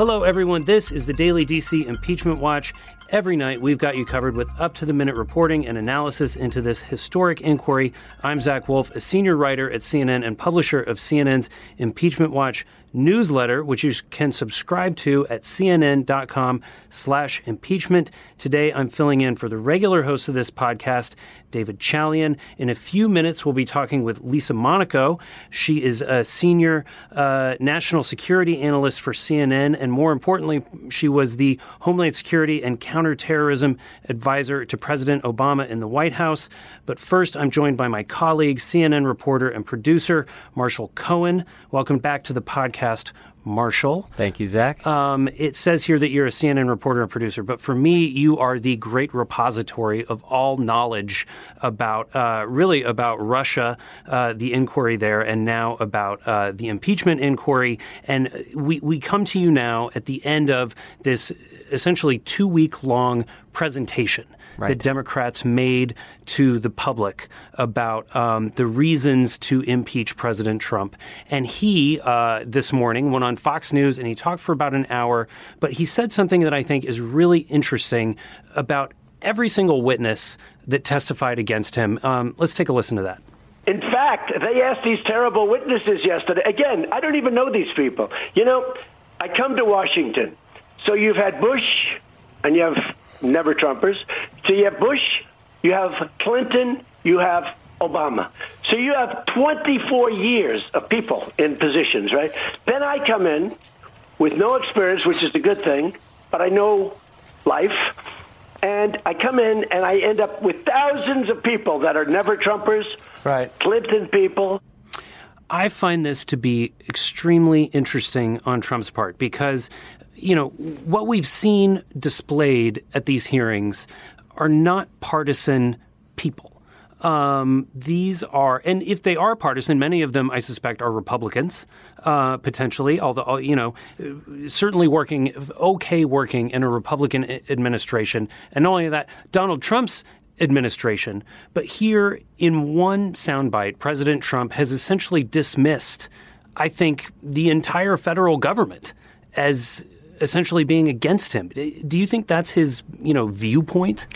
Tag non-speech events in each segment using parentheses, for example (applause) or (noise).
Hello, everyone. This is the Daily DC Impeachment Watch. Every night, we've got you covered with up to the minute reporting and analysis into this historic inquiry. I'm Zach Wolf, a senior writer at CNN and publisher of CNN's Impeachment Watch newsletter, which you can subscribe to at cnn.com slash impeachment. Today, I'm filling in for the regular host of this podcast, David Chalian. In a few minutes, we'll be talking with Lisa Monaco. She is a senior uh, national security analyst for CNN, and more importantly, she was the Homeland Security and Counterterrorism advisor to President Obama in the White House. But first, I'm joined by my colleague, CNN reporter and producer, Marshall Cohen. Welcome back to the podcast, Marshall. Thank you, Zach. Um, it says here that you're a CNN reporter and producer, but for me, you are the great repository of all knowledge about, uh, really about Russia, uh, the inquiry there, and now about uh, the impeachment inquiry. And we, we come to you now at the end of this essentially two week long presentation right. that Democrats made to the public about um, the reasons to impeach President Trump. And he, uh, this morning, went on Fox News and he talked for about an hour, but he said something that I think is really interesting about every single witness that testified against him. Um, let's take a listen to that. In fact, they asked these terrible witnesses yesterday. Again, I don't even know these people. You know, I come to Washington. So you've had Bush, and you have never Trumpers. So you have Bush, you have Clinton, you have Obama. So you have 24 years of people in positions, right? Then I come in with no experience, which is a good thing, but I know life. And I come in and I end up with thousands of people that are never Trumpers, right. Clinton people. I find this to be extremely interesting on Trump's part because you know, what we've seen displayed at these hearings are not partisan people. Um, these are, and if they are partisan, many of them, I suspect, are Republicans, uh, potentially, although, uh, you know, certainly working, okay working in a Republican administration. And not only that, Donald Trump's administration. But here, in one soundbite, President Trump has essentially dismissed, I think, the entire federal government as essentially being against him. Do you think that's his, you know, viewpoint?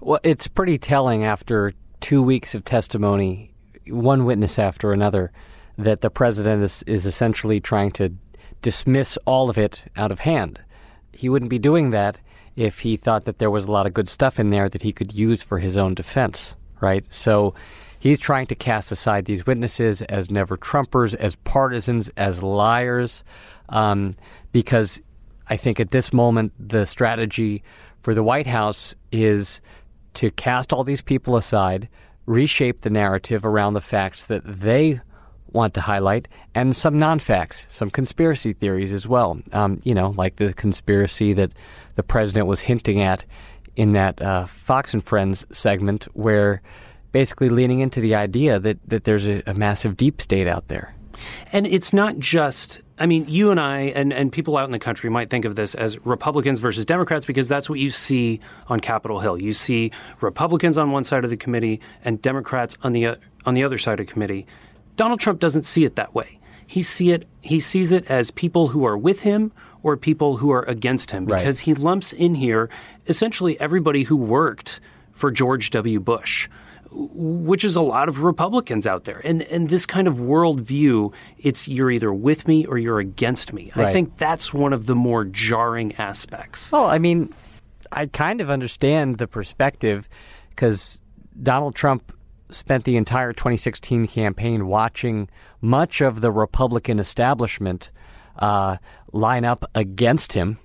Well, it's pretty telling after two weeks of testimony, one witness after another, that the president is, is essentially trying to dismiss all of it out of hand. He wouldn't be doing that if he thought that there was a lot of good stuff in there that he could use for his own defense, right? So he's trying to cast aside these witnesses as never Trumpers, as partisans, as liars, um, because I think at this moment, the strategy for the White House is to cast all these people aside, reshape the narrative around the facts that they want to highlight, and some non facts, some conspiracy theories as well. Um, you know, like the conspiracy that the president was hinting at in that uh, Fox and Friends segment, where basically leaning into the idea that, that there's a, a massive deep state out there. And it's not just I mean, you and I and, and people out in the country might think of this as Republicans versus Democrats because that's what you see on Capitol Hill. You see Republicans on one side of the committee and Democrats on the uh, on the other side of the committee. Donald Trump doesn't see it that way. He see it he sees it as people who are with him or people who are against him because right. he lumps in here essentially everybody who worked for George W. Bush which is a lot of Republicans out there. And and this kind of worldview, it's you're either with me or you're against me. Right. I think that's one of the more jarring aspects. Well, I mean, I kind of understand the perspective because Donald Trump spent the entire 2016 campaign watching much of the Republican establishment uh, line up against him.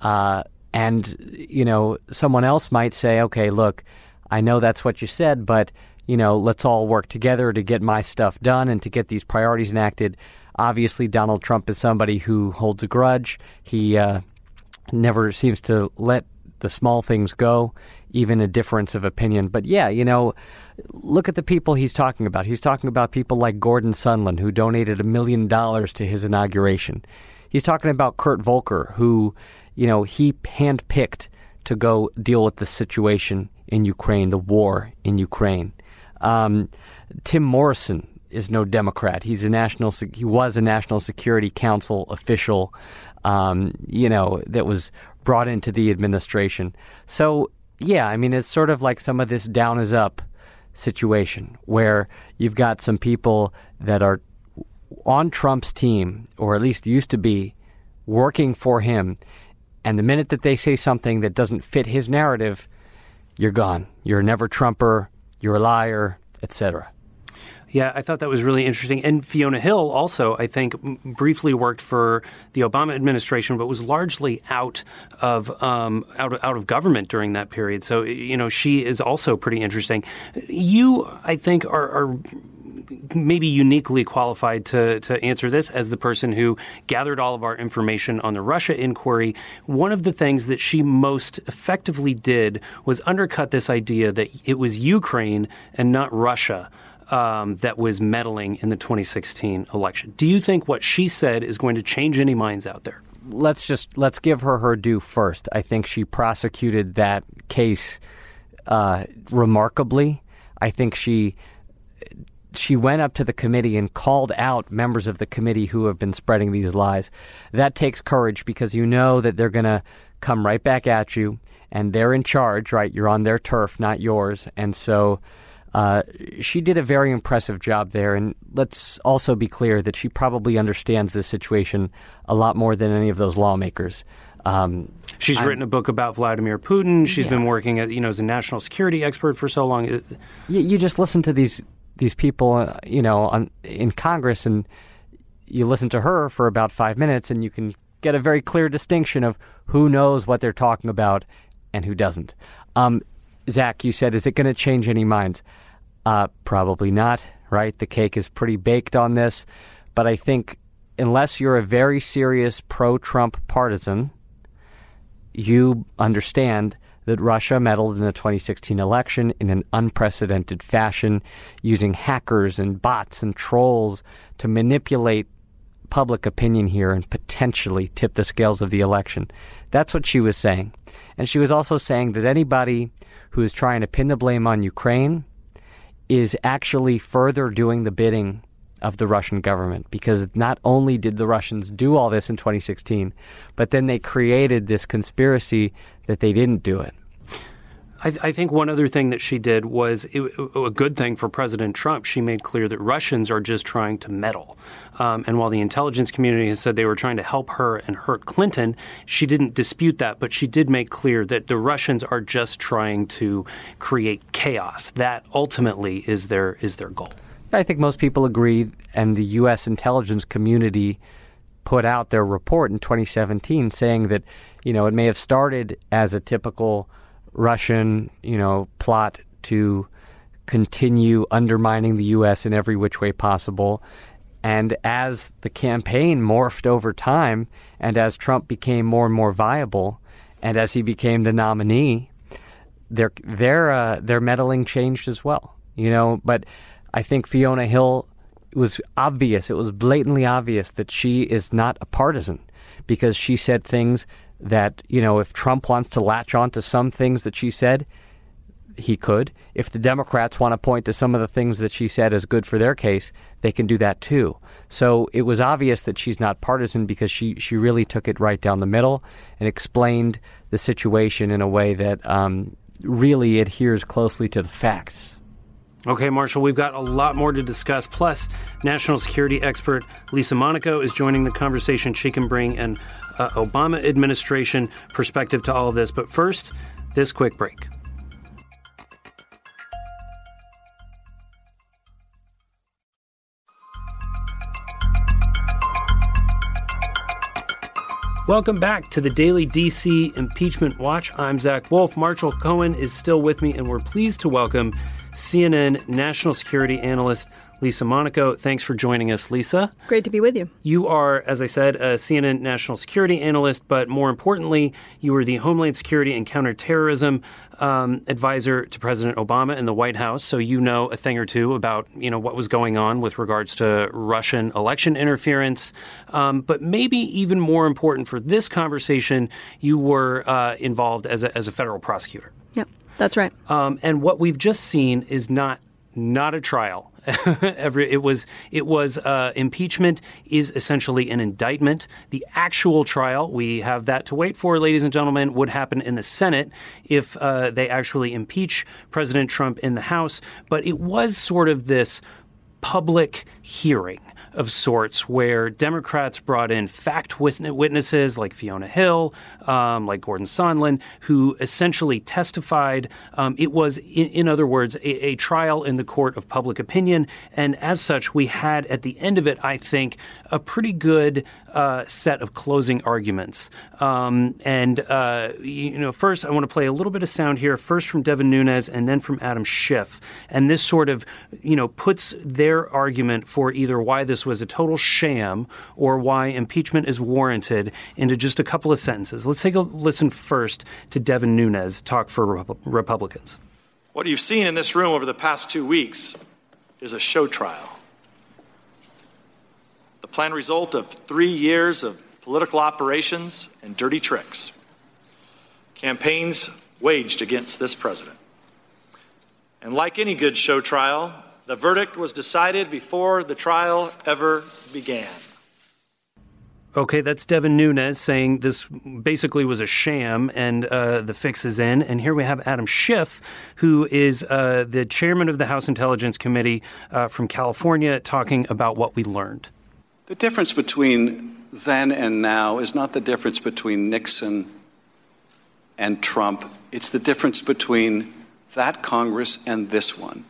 Uh, and, you know, someone else might say, okay, look, I know that's what you said, but you know, let's all work together to get my stuff done and to get these priorities enacted. Obviously, Donald Trump is somebody who holds a grudge. He uh, never seems to let the small things go, even a difference of opinion. But yeah, you know, look at the people he's talking about. He's talking about people like Gordon Sondland, who donated a million dollars to his inauguration. He's talking about Kurt Volker, who, you know, he handpicked to go deal with the situation in Ukraine, the war in Ukraine. Um, Tim Morrison is no Democrat. He's a national. He was a National Security Council official. um, you know, that was brought into the administration. So, yeah, I mean, it's sort of like some of this down is up situation where you've got some people that are on Trump's team, or at least used to be, working for him. And the minute that they say something that doesn't fit his narrative, you're gone. You're a never Trumper, you're a liar, etc. Yeah, I thought that was really interesting. And Fiona Hill also, I think, briefly worked for the Obama administration, but was largely out of um, out of, out of government during that period. So you know, she is also pretty interesting. You, I think, are, are maybe uniquely qualified to, to answer this as the person who gathered all of our information on the Russia inquiry. One of the things that she most effectively did was undercut this idea that it was Ukraine and not Russia um, that was meddling in the 2016 election. Do you think what she said is going to change any minds out there? Let's just let's give her her due first. I think she prosecuted that case uh, remarkably. I think she she went up to the committee and called out members of the committee who have been spreading these lies. That takes courage because you know that they're going to come right back at you and they're in charge, right? You're on their turf, not yours. And so uh, she did a very impressive job there, and let's also be clear that she probably understands this situation a lot more than any of those lawmakers. Um, She's I'm, written a book about Vladimir Putin. She's yeah. been working as you know as a national security expert for so long. You, you just listen to these these people, uh, you know, on, in Congress, and you listen to her for about five minutes, and you can get a very clear distinction of who knows what they're talking about and who doesn't. Um, Zach, you said, is it going to change any minds? Uh, probably not, right? The cake is pretty baked on this. But I think unless you're a very serious pro Trump partisan, you understand that Russia meddled in the 2016 election in an unprecedented fashion, using hackers and bots and trolls to manipulate public opinion here and potentially tip the scales of the election. That's what she was saying. And she was also saying that anybody who is trying to pin the blame on Ukraine is actually further doing the bidding of the Russian government because not only did the Russians do all this in 2016, but then they created this conspiracy that they didn't do it. I, I, think one other thing that she did was it, a good thing for President Trump. She made clear that Russians are just trying to meddle. Um, and while the intelligence community has said they were trying to help her and hurt Clinton, she didn't dispute that. But she did make clear that the Russians are just trying to create chaos. That ultimately is their is their goal. I think most people agree, and the U.S. intelligence community put out their report in 2017 saying that you know it may have started as a typical Russian, you know, plot to continue undermining the U.S. in every which way possible. And as the campaign morphed over time, and as Trump became more and more viable, and as he became the nominee, their their uh, their meddling changed as well. You know, but I think Fiona Hill was obvious. It was blatantly obvious that she is not a partisan because she said things that, you know, if Trump wants to latch on to some things that she said, he could. If the Democrats want to point to some of the things that she said as good for their case, they can do that too. So it was obvious that she's not partisan because she, she really took it right down the middle and explained the situation in a way that um, really adheres closely to the facts. Okay, Marshall, we've got a lot more to discuss. Plus, national security expert Lisa Monaco is joining the conversation. She can bring an uh, Obama administration perspective to all of this. But first, this quick break. Welcome back to the Daily DC Impeachment Watch. I'm Zach Wolf. Marshall Cohen is still with me, and we're pleased to welcome CNN national security analyst Lisa Monaco. Thanks for joining us, Lisa. Great to be with you. You are, as I said, a CNN national security analyst, but more importantly, you were the Homeland Security and Counterterrorism um, advisor to President Obama in the White House. So you know a thing or two about you know what was going on with regards to Russian election interference. Um, but maybe even more important for this conversation, you were uh, involved as a, as a federal prosecutor. Yep. That's right. Um, and what we've just seen is not not a trial, (laughs) Every it was it was uh, impeachment is essentially an indictment. The actual trial we have that to wait for, ladies and gentlemen, would happen in the Senate if uh, they actually impeach President Trump in the House. But it was sort of this public hearing of sorts where Democrats brought in fact witnesses like Fiona Hill, um, like Gordon Sondland, who essentially testified. Um, it was, in, in other words, a, a, trial in the court of public opinion. And as such, we had at the end of it, I think, a pretty good uh, set of closing arguments. Um, and, uh, you know, first, I want to play a little bit of sound here, first from Devin Nunes and then from Adam Schiff. And this sort of, you know, puts their argument for either why this was a total sham or why impeachment is warranted into just a couple of sentences. Let's take a listen first to Devin Nunes talk for Rep- Republicans. What you've seen in this room over the past two weeks is a show trial. The planned result of three years of political operations and dirty tricks. Campaigns waged against this president. And like any good show trial, the verdict was decided before the trial ever began. Okay, that's Devin Nunes saying this basically was a sham and uh, the fix is in. And here we have Adam Schiff, who is uh, the chairman of the House Intelligence Committee uh, from California, talking about what we learned. The difference between then and now is not the difference between Nixon and Trump, it's the difference between that Congress and this one.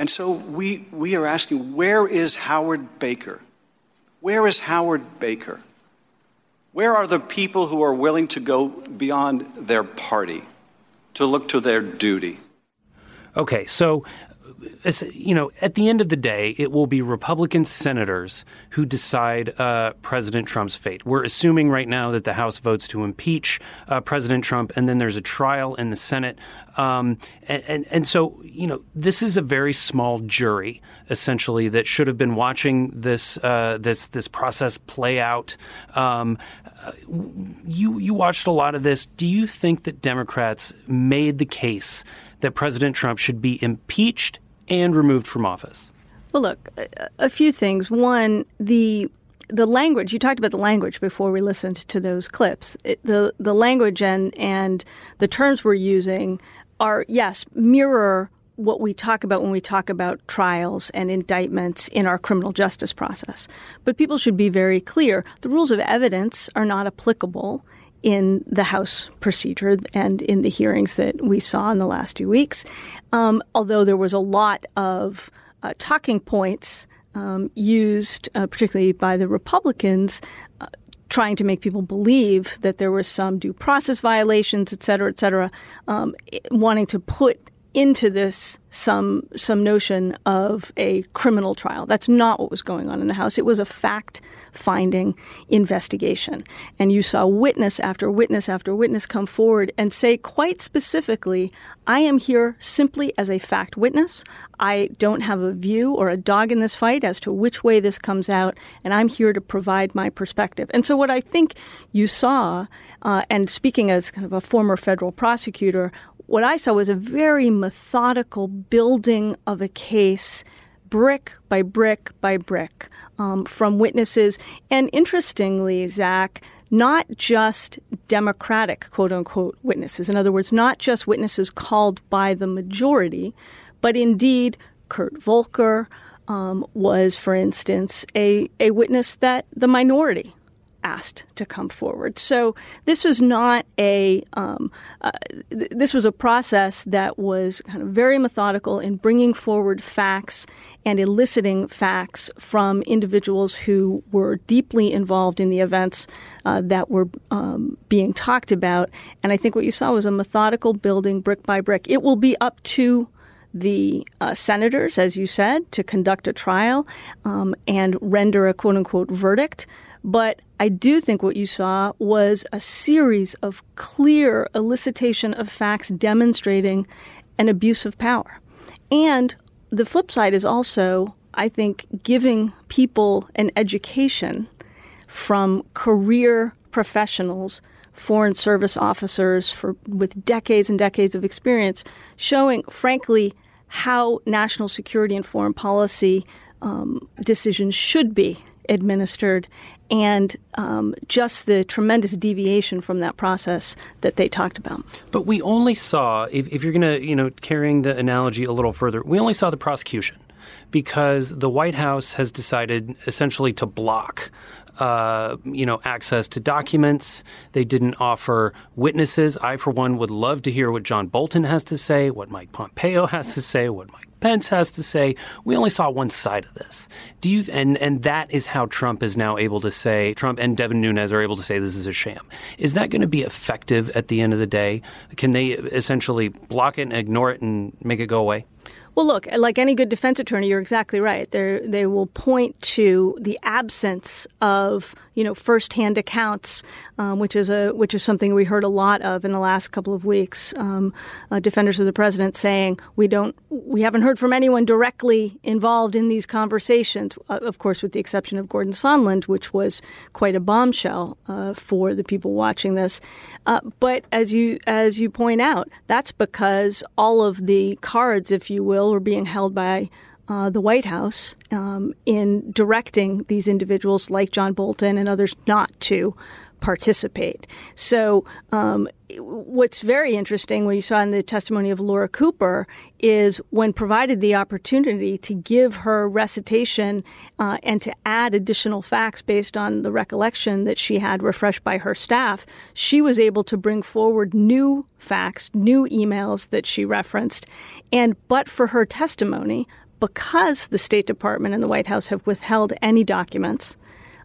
And so we, we are asking where is Howard Baker? Where is Howard Baker? Where are the people who are willing to go beyond their party, to look to their duty? Okay, so you know, at the end of the day, it will be Republican senators who decide uh, President Trump's fate. We're assuming right now that the House votes to impeach uh, President Trump, and then there's a trial in the Senate. Um, and, and, and, so, you know, this is a very small jury, essentially, that should have been watching this uh, this this process play out. Um, you you watched a lot of this. Do you think that Democrats made the case that President Trump should be impeached and removed from office? Well, look, a, few things. One, the the language you talked about the language before we listened to those clips. It, the the language and and the terms we're using are yes mirror what we talk about when we talk about trials and indictments in our criminal justice process. But people should be very clear: the rules of evidence are not applicable in the House procedure and in the hearings that we saw in the last two weeks. Um, although there was a lot of uh, talking points um, used, uh, particularly by the Republicans, uh, trying to make people believe that there were some due process violations, et cetera, et cetera, um, wanting to put into this some some notion of a criminal trial. That's not what was going on in the House. It was a fact finding investigation. And you saw witness after witness after witness come forward and say quite specifically, I am here simply as a fact witness. I don't have a view or a dog in this fight as to which way this comes out, and I'm here to provide my perspective. And so, what I think you saw, uh, and speaking as kind of a former federal prosecutor, what I saw was a very methodical building of a case, brick by brick by brick, um, from witnesses. And interestingly, Zach, not just Democratic quote unquote witnesses. In other words, not just witnesses called by the majority, but indeed Kurt Volker um, was, for instance, a, a witness that the minority asked to come forward. So this was not a um, uh, th- this was a process that was kind of very methodical in bringing forward facts and eliciting facts from individuals who were deeply involved in the events uh, that were um, being talked about. And I think what you saw was a methodical building brick by brick. It will be up to the uh, senators, as you said, to conduct a trial um, and render a quote unquote verdict. But I do think what you saw was a series of clear elicitation of facts demonstrating an abuse of power. And the flip side is also, I think, giving people an education from career professionals, foreign service officers for with decades and decades of experience, showing, frankly, how national security and foreign policy um, decisions should be administered and um, just the tremendous deviation from that process that they talked about. But we only saw, if, if you're going to, you know, carrying the analogy a little further, we only saw the prosecution because the White House has decided essentially to block uh, you know, access to documents. They didn't offer witnesses. I, for one, would love to hear what John Bolton has to say, what Mike Pompeo has to say, what Mike Pence has to say. We only saw one side of this. Do you? And and that is how Trump is now able to say Trump and Devin Nunes are able to say this is a sham. Is that going to be effective at the end of the day? Can they essentially block it and ignore it and make it go away? Well, look, like any good defense attorney, you're exactly right. They they will point to the absence of you know firsthand accounts, um, which is a which is something we heard a lot of in the last couple of weeks. Um, uh, defenders of the president saying we don't we haven't heard from anyone directly involved in these conversations. Uh, of course, with the exception of Gordon Sondland, which was quite a bombshell uh, for the people watching this. Uh, but as you as you point out, that's because all of the cards, if you will were being held by uh, the White House um, in directing these individuals like John Bolton and others not to participate. So, um, what's very interesting, what you saw in the testimony of Laura Cooper, is when provided the opportunity to give her recitation uh, and to add additional facts based on the recollection that she had refreshed by her staff, she was able to bring forward new facts, new emails that she referenced. And but for her testimony, because the State Department and the White House have withheld any documents,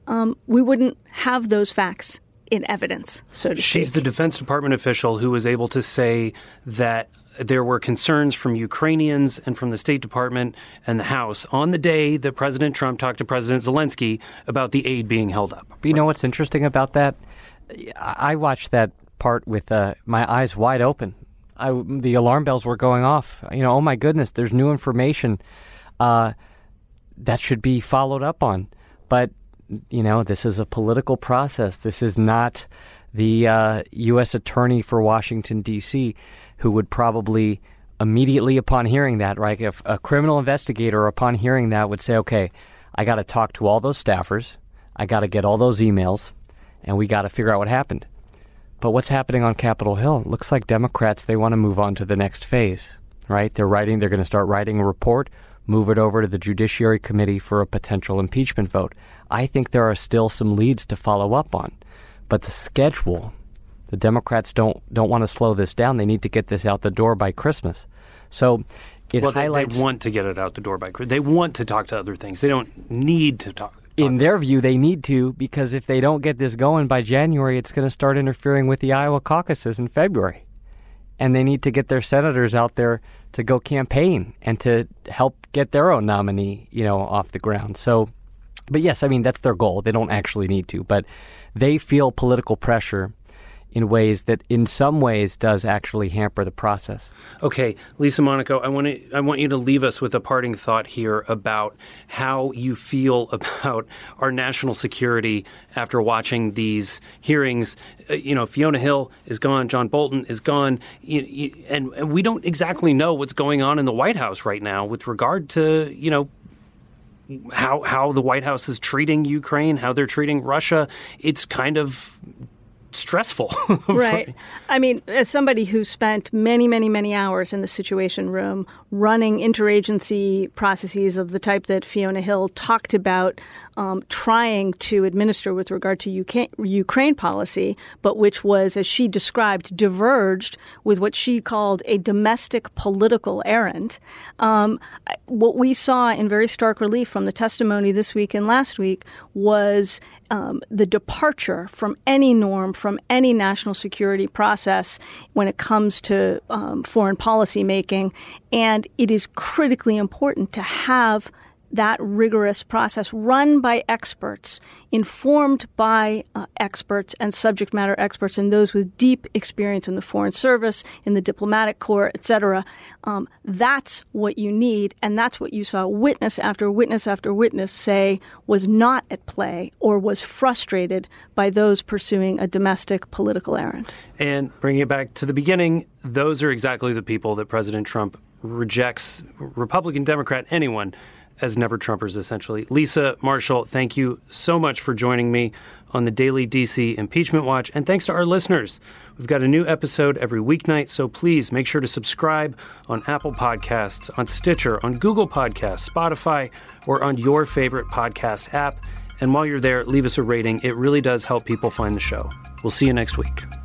um, we wouldn't have those facts in evidence, so to She's speak. The Defense Department official who was able to say that there were concerns from Ukrainians and from the State Department and the House on the day that President Trump talked to President Zelensky about the aid being held up. But you know what's interesting about that? I watched that part with uh, my eyes wide open. I, the alarm bells were going off. You know, oh my goodness, there's new information uh, that should be followed up on. But you know, this is a political process. This is not the uh, U.S. Attorney for Washington, D.C., who would probably immediately upon hearing that, right, if a criminal investigator upon hearing that would say, okay, I got to talk to all those staffers, I got to get all those emails, and we got to figure out what happened. But what's happening on Capitol Hill? It looks like Democrats, they want to move on to the next phase, right? They're writing, they're going to start writing a report, move it over to the Judiciary Committee for a potential impeachment vote. I think there are still some leads to follow up on. But the schedule, the Democrats don't don't want to slow this down. They need to get this out the door by Christmas. So it well, highlights. They, want to get it out the door by Christmas. They want to talk to other things. They don't need to talk. talk in their view, they need to because if they don't get this going by January, it's going to start interfering with the Iowa caucuses in February. And they need to get their senators out there to go campaign and to help get their own nominee, you know, off the ground. So but yes, I mean, that's their goal. They don't actually need to, but they feel political pressure in ways that in some ways does actually hamper the process. Okay, Lisa Monaco, I want to I want you to leave us with a parting thought here about how you feel (laughs) about our national security after watching these hearings. Uh, you know, Fiona Hill is gone, John Bolton is gone, and we don't exactly know what's going on in the White House right now with regard to, you know, how how the White House is treating Ukraine, how they're treating Russia. It's kind of stressful. (laughs) right. I mean, as somebody who spent many, many, many hours in the Situation Room running interagency processes of the type that Fiona Hill talked about um, trying to administer with regard to UK, Ukraine policy, but which was, as she described, diverged with what she called a domestic political errand. Um, what we saw in very stark relief from the testimony this week and last week was um, the departure from any norm, from any national security process when it comes to um, foreign policy making. And it is critically important to have that rigorous process run by experts, informed by uh, experts and subject matter experts and those with deep experience in the Foreign Service, in the diplomatic corps, et cetera. Um, that's what you need, and that's what you saw witness after witness after witness say was not at play or was frustrated by those pursuing a domestic political errand. And bringing it back to the beginning, those are exactly the people that President Trump rejects Republican, Democrat, anyone as never Trumpers, essentially. Lisa Marshall, thank you so much for joining me on the Daily DC Impeachment Watch. And thanks to our listeners. We've got a new episode every weeknight, so please make sure to subscribe on Apple Podcasts, on Stitcher, on Google Podcasts, Spotify, or on your favorite podcast app. And while you're there, leave us a rating. It really does help people find the show. We'll see you next week.